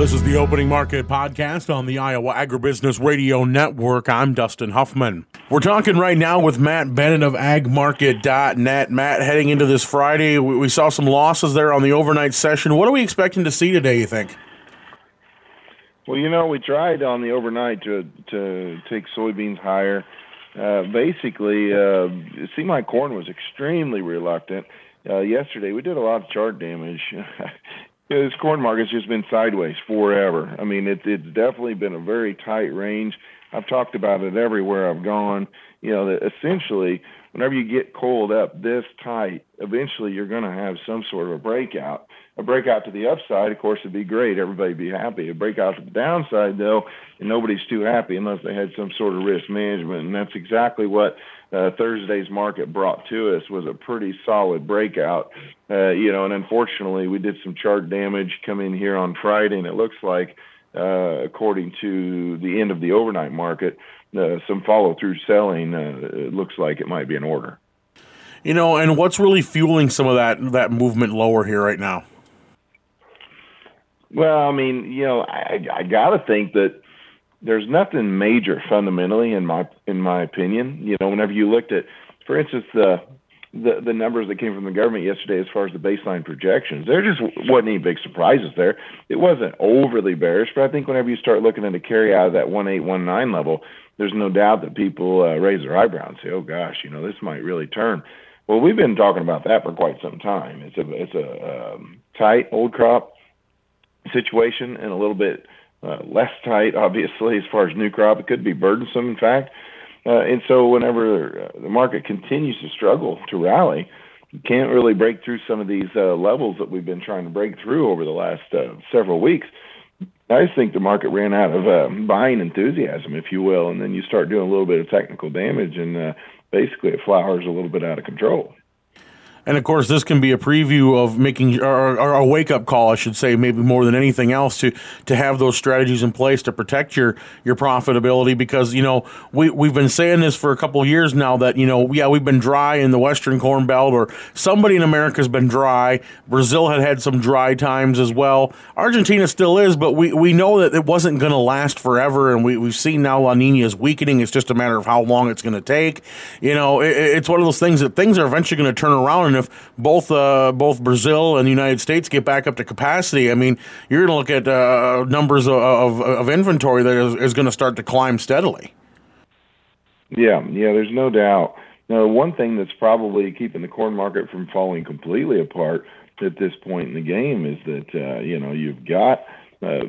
This is the Opening Market Podcast on the Iowa Agribusiness Radio Network. I'm Dustin Huffman. We're talking right now with Matt Bennett of agmarket.net. Matt, heading into this Friday, we saw some losses there on the overnight session. What are we expecting to see today, you think? Well, you know, we tried on the overnight to to take soybeans higher. Uh, basically, uh, it seemed like corn was extremely reluctant. Uh, yesterday, we did a lot of chart damage. this corn market's just been sideways forever. I mean, it, it's definitely been a very tight range. I've talked about it everywhere I've gone. You know, that essentially, whenever you get coiled up this tight, eventually you're going to have some sort of a breakout. A breakout to the upside, of course, would be great. Everybody'd be happy. A breakout to the downside, though, and nobody's too happy unless they had some sort of risk management. And that's exactly what uh, Thursday's market brought to us was a pretty solid breakout. Uh, you know, and unfortunately, we did some chart damage come in here on Friday, and it looks like, uh, according to the end of the overnight market, uh, some follow through selling. Uh, looks like it might be an order. You know, and what's really fueling some of that that movement lower here right now? Well, I mean, you know, I, I got to think that there's nothing major fundamentally in my in my opinion. You know, whenever you looked at, for instance, the the the numbers that came from the government yesterday as far as the baseline projections, there just wasn't any big surprises there. It wasn't overly bearish, but I think whenever you start looking at a carry out of that one eight one nine level, there's no doubt that people uh, raise their eyebrow and say, "Oh gosh, you know, this might really turn." Well, we've been talking about that for quite some time. It's a it's a um, tight old crop situation and a little bit uh, less tight, obviously, as far as new crop. It could be burdensome, in fact. Uh, and so, whenever uh, the market continues to struggle to rally, you can't really break through some of these uh, levels that we've been trying to break through over the last uh, several weeks. I just think the market ran out of uh, buying enthusiasm, if you will, and then you start doing a little bit of technical damage, and uh, basically it flowers a little bit out of control. And of course, this can be a preview of making, or, or a wake up call, I should say, maybe more than anything else, to to have those strategies in place to protect your your profitability. Because you know we we've been saying this for a couple years now that you know yeah we've been dry in the Western Corn Belt, or somebody in America's been dry. Brazil had had some dry times as well. Argentina still is, but we we know that it wasn't going to last forever, and we we've seen now La Nina is weakening. It's just a matter of how long it's going to take. You know, it, it's one of those things that things are eventually going to turn around and if both uh, both Brazil and the United States get back up to capacity, I mean, you're going to look at uh, numbers of, of, of, inventory that is, is going to start to climb steadily. Yeah, yeah, there's no doubt. Now, one thing that's probably keeping the corn market from falling completely apart at this point in the game is that uh, you know you've got uh,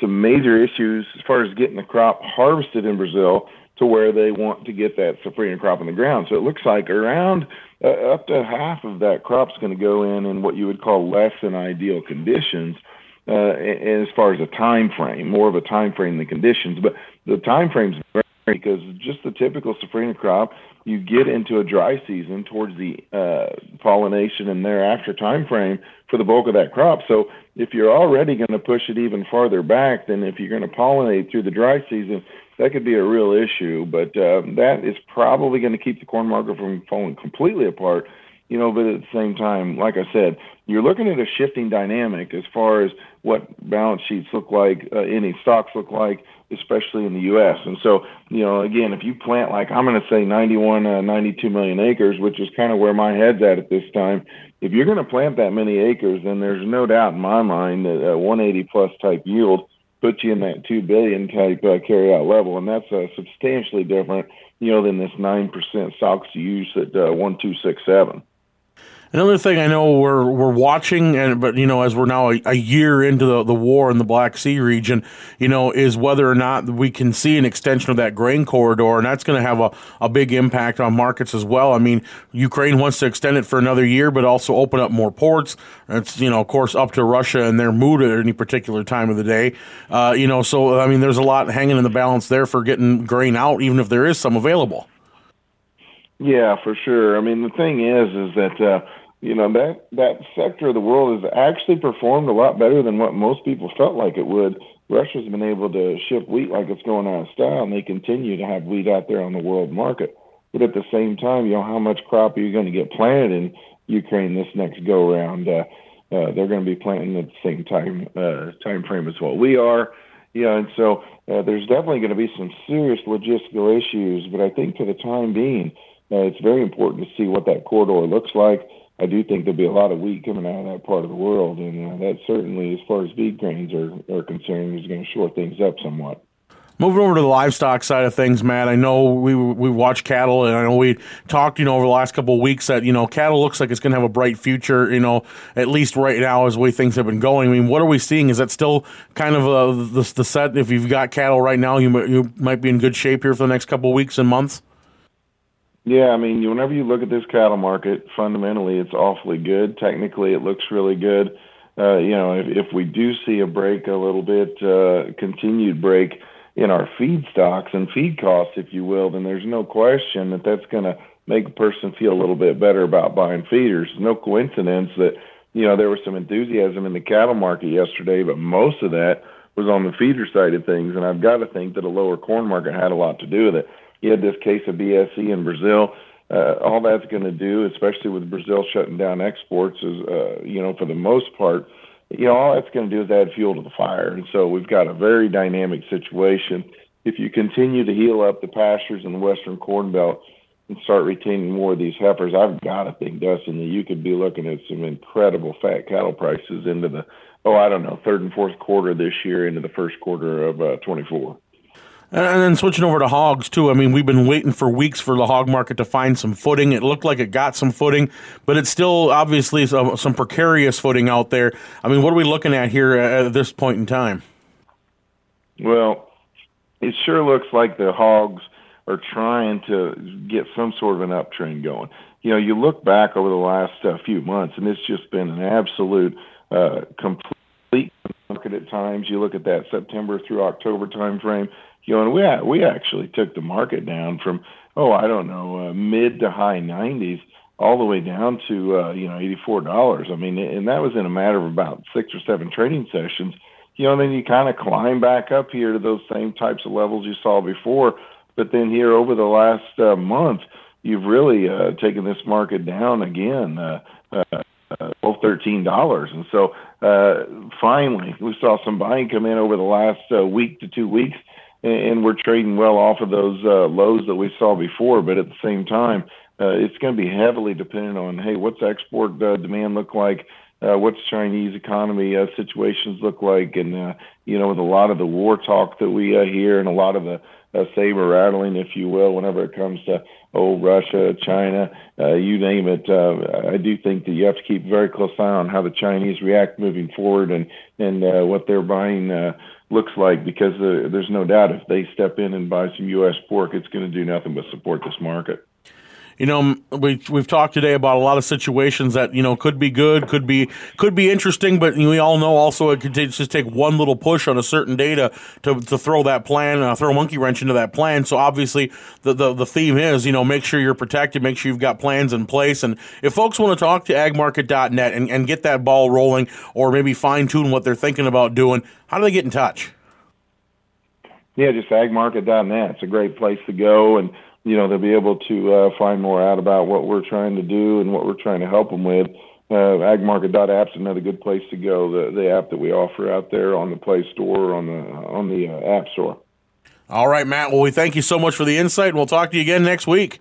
some major issues as far as getting the crop harvested in Brazil to where they want to get that safrinha crop in the ground. So it looks like around uh, up to half of that crop's going to go in in what you would call less than ideal conditions. Uh, as far as a time frame, more of a time frame than conditions, but the time frame's very because just the typical safrinha crop, you get into a dry season towards the uh, pollination and thereafter time frame for the bulk of that crop. So if you're already going to push it even farther back, then if you're going to pollinate through the dry season, that could be a real issue. But uh, that is probably going to keep the corn market from falling completely apart. You know, but at the same time, like I said, you're looking at a shifting dynamic as far as what balance sheets look like, uh, any stocks look like, especially in the U.S. And so, you know, again, if you plant like I'm going to say 91, uh, 92 million acres, which is kind of where my head's at at this time, if you're going to plant that many acres, then there's no doubt in my mind that a 180 plus type yield puts you in that two billion type uh, level, and that's uh, substantially different, you know, than this nine percent stocks use at uh, one two six seven. Another thing I know we're we're watching, and but you know, as we're now a, a, year into the, the war in the Black Sea region, you know, is whether or not we can see an extension of that grain corridor, and that's going to have a, a big impact on markets as well. I mean, Ukraine wants to extend it for another year, but also open up more ports. It's you know, of course, up to Russia and their mood at any particular time of the day. Uh, you know, so I mean, there's a lot hanging in the balance there for getting grain out, even if there is some available. Yeah, for sure. I mean, the thing is, is that. Uh, you know that that sector of the world has actually performed a lot better than what most people felt like it would. Russia's been able to ship wheat like it's going out of style, and they continue to have wheat out there on the world market. But at the same time, you know how much crop are you going to get planted in Ukraine this next go round? Uh, uh, they're going to be planting at the same time uh, time frame as what we are. Yeah, and so uh, there's definitely going to be some serious logistical issues, but I think for the time being, uh, it's very important to see what that corridor looks like. I do think there'll be a lot of wheat coming out of that part of the world, and uh, that certainly, as far as feed grains are, are concerned, is going to shore things up somewhat. Moving over to the livestock side of things, Matt. I know we we watch cattle, and I know we talked, you know, over the last couple of weeks that you know cattle looks like it's going to have a bright future. You know, at least right now, as the way things have been going. I mean, what are we seeing? Is that still kind of uh, the, the set? If you've got cattle right now, you you might be in good shape here for the next couple of weeks and months. Yeah, I mean, whenever you look at this cattle market, fundamentally, it's awfully good. Technically, it looks really good. Uh, you know, if, if we do see a break, a little bit uh, continued break in our feed stocks and feed costs, if you will, then there's no question that that's going to make a person feel a little bit better about buying feeders. No coincidence that you know there was some enthusiasm in the cattle market yesterday, but most of that was on the feeder side of things, and I've got to think that a lower corn market had a lot to do with it. You had this case of BSE in Brazil. Uh, all that's going to do, especially with Brazil shutting down exports, is uh, you know for the most part you know, all that's going to do is add fuel to the fire. And so we've got a very dynamic situation. If you continue to heal up the pastures in the Western Corn Belt and start retaining more of these heifers, I've got to think, Dustin, that you could be looking at some incredible fat cattle prices into the, oh, I don't know, third and fourth quarter this year into the first quarter of uh, 24. And then switching over to hogs too. I mean, we've been waiting for weeks for the hog market to find some footing. It looked like it got some footing, but it's still obviously some, some precarious footing out there. I mean, what are we looking at here at this point in time? Well, it sure looks like the hogs are trying to get some sort of an uptrend going. You know, you look back over the last uh, few months, and it's just been an absolute uh, complete market at times. You look at that September through October time frame you know, and we we actually took the market down from oh I don't know uh, mid to high 90s all the way down to uh, you know eighty four dollars. I mean, and that was in a matter of about six or seven trading sessions. You know, and then you kind of climb back up here to those same types of levels you saw before. But then here over the last uh, month, you've really uh, taken this market down again. Uh, uh, twelve, thirteen dollars, and so uh, finally we saw some buying come in over the last uh, week to two weeks and we're trading well off of those uh, lows that we saw before. But at the same time, uh, it's going to be heavily dependent on hey, what's export uh, demand look like? Uh, what's Chinese economy uh, situations look like? And uh, you know, with a lot of the war talk that we uh, hear and a lot of the uh, saber rattling, if you will, whenever it comes to oh Russia, China, uh, you name it. Uh, I do think that you have to keep very close eye on how the Chinese react moving forward and and uh, what they're buying. Uh, looks like because uh, there's no doubt if they step in and buy some U.S. pork, it's going to do nothing but support this market you know we we've talked today about a lot of situations that you know could be good, could be could be interesting, but we all know also it could just take one little push on a certain data to to throw that plan, uh, throw a monkey wrench into that plan. So obviously the, the the theme is you know make sure you're protected, make sure you've got plans in place, and if folks want to talk to agmarket.net and, and get that ball rolling, or maybe fine tune what they're thinking about doing, how do they get in touch? Yeah, just agmarket.net. It's a great place to go and you know they'll be able to uh, find more out about what we're trying to do and what we're trying to help them with. Uh, agmarket.app's another good place to go. The the app that we offer out there on the Play Store or on the on the uh, App Store. All right, Matt. Well, we thank you so much for the insight, and we'll talk to you again next week.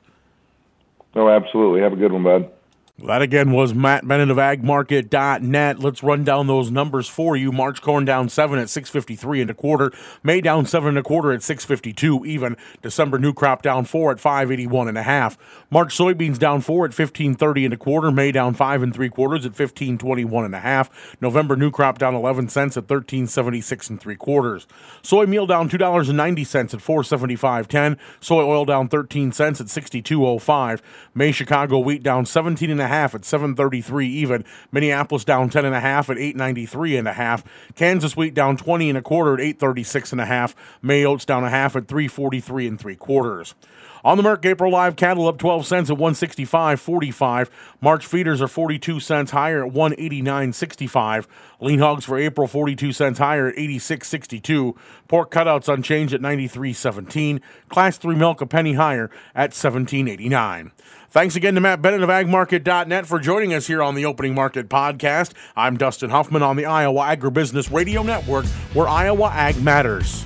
Oh, absolutely. Have a good one, bud. That again was Matt Bennett of agmarket.net. Let's run down those numbers for you. March corn down seven at 653 and a quarter. May down seven and a quarter at 652 even. December new crop down four at 581 and a half. March soybeans down four at 1530 and a quarter. May down five and three quarters at 1521 and a half. November new crop down 11 cents at 1376 and three quarters. Soy meal down $2.90 at 475.10. Soy oil down 13 cents at 62.05. May Chicago wheat down 17 and a half at 733 even. Minneapolis down 10 and a half at 893 and a half. Kansas wheat down 20 and a quarter at 836 and a half. May oats down a half at 343 and three quarters. On the Merc April live cattle up 12 cents at 165.45. March feeders are 42 cents higher at 189.65. Lean hogs for April 42 cents higher at 86.62. Pork cutouts unchanged at 93.17. Class 3 milk a penny higher at 17.89. Thanks again to Matt Bennett of agmarket.net for joining us here on the Opening Market Podcast. I'm Dustin Huffman on the Iowa Agribusiness Radio Network, where Iowa Ag matters.